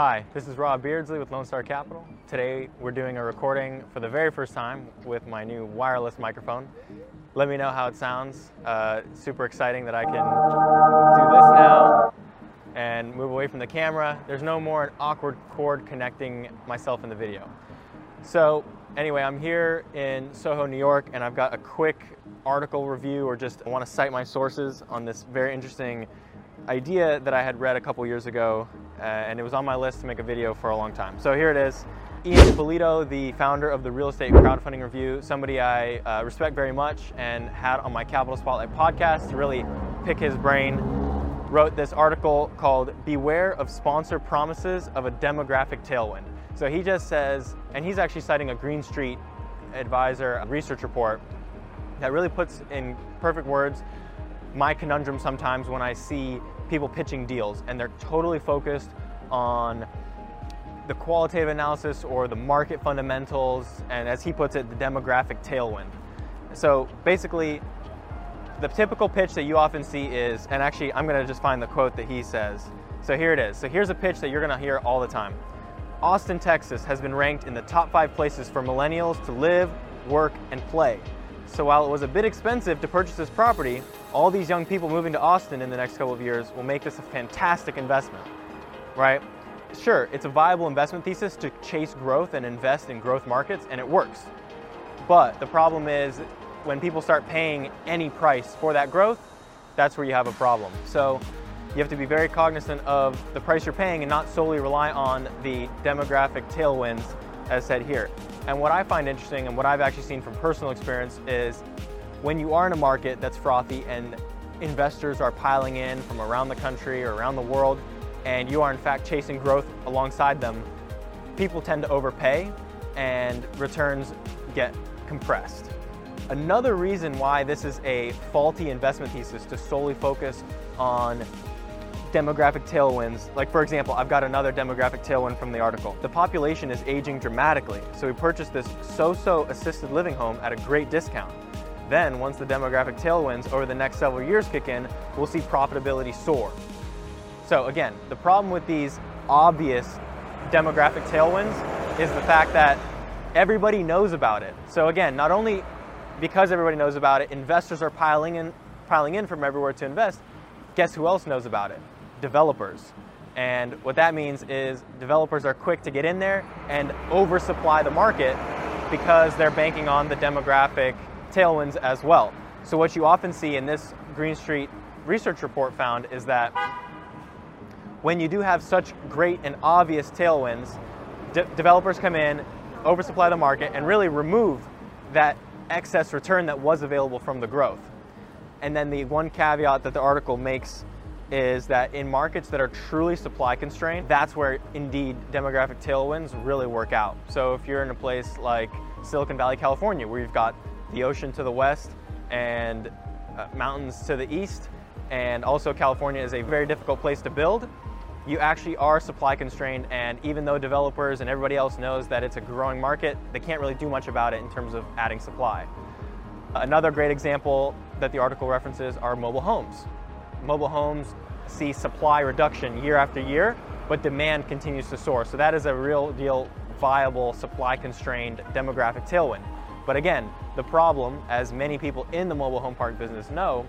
Hi, this is Rob Beardsley with Lone Star Capital. Today we're doing a recording for the very first time with my new wireless microphone. Let me know how it sounds. Uh, super exciting that I can do this now and move away from the camera. There's no more an awkward cord connecting myself in the video. So anyway, I'm here in Soho, New York, and I've got a quick article review or just want to cite my sources on this very interesting idea that I had read a couple years ago, uh, and it was on my list to make a video for a long time. So here it is. Ian Ippolito, the founder of the Real Estate Crowdfunding Review, somebody I uh, respect very much and had on my Capital Spotlight podcast to really pick his brain, wrote this article called Beware of Sponsor Promises of a Demographic Tailwind. So he just says, and he's actually citing a Green Street advisor research report that really puts in perfect words my conundrum sometimes when I see people pitching deals and they're totally focused on the qualitative analysis or the market fundamentals, and as he puts it, the demographic tailwind. So basically, the typical pitch that you often see is, and actually, I'm gonna just find the quote that he says. So here it is. So here's a pitch that you're gonna hear all the time Austin, Texas has been ranked in the top five places for millennials to live, work, and play. So while it was a bit expensive to purchase this property, all these young people moving to Austin in the next couple of years will make this a fantastic investment, right? Sure, it's a viable investment thesis to chase growth and invest in growth markets, and it works. But the problem is when people start paying any price for that growth, that's where you have a problem. So you have to be very cognizant of the price you're paying and not solely rely on the demographic tailwinds as said here. And what I find interesting and what I've actually seen from personal experience is when you are in a market that's frothy and investors are piling in from around the country or around the world, and you are in fact chasing growth alongside them, people tend to overpay and returns get compressed. Another reason why this is a faulty investment thesis to solely focus on demographic tailwinds. Like for example, I've got another demographic tailwind from the article. The population is aging dramatically, so we purchased this so-so assisted living home at a great discount. Then, once the demographic tailwinds over the next several years kick in, we'll see profitability soar. So again, the problem with these obvious demographic tailwinds is the fact that everybody knows about it. So again, not only because everybody knows about it, investors are piling in, piling in from everywhere to invest, guess who else knows about it? Developers. And what that means is developers are quick to get in there and oversupply the market because they're banking on the demographic tailwinds as well. So what you often see in this Green Street research report found is that when you do have such great and obvious tailwinds, de- developers come in, oversupply the market, and really remove that excess return that was available from the growth. And then the one caveat that the article makes is that in markets that are truly supply constrained, that's where indeed demographic tailwinds really work out. So if you're in a place like Silicon Valley, California, where you've got the ocean to the west and uh, mountains to the east, and also California is a very difficult place to build, you actually are supply constrained and even though developers and everybody else knows that it's a growing market, they can't really do much about it in terms of adding supply. Another great example that the article references are mobile homes mobile homes see supply reduction year after year, but demand continues to soar. So that is a real deal viable supply constrained demographic tailwind. But again, the problem, as many people in the mobile home park business know,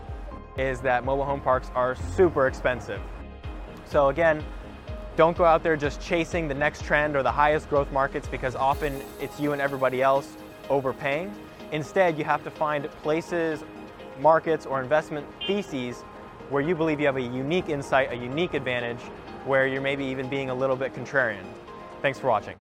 is that mobile home parks are super expensive. So again, don't go out there just chasing the next trend or the highest growth markets because often it's you and everybody else overpaying. Instead, you have to find places, markets, or investment theses where you believe you have a unique insight, a unique advantage, where you're maybe even being a little bit contrarian. Thanks for watching.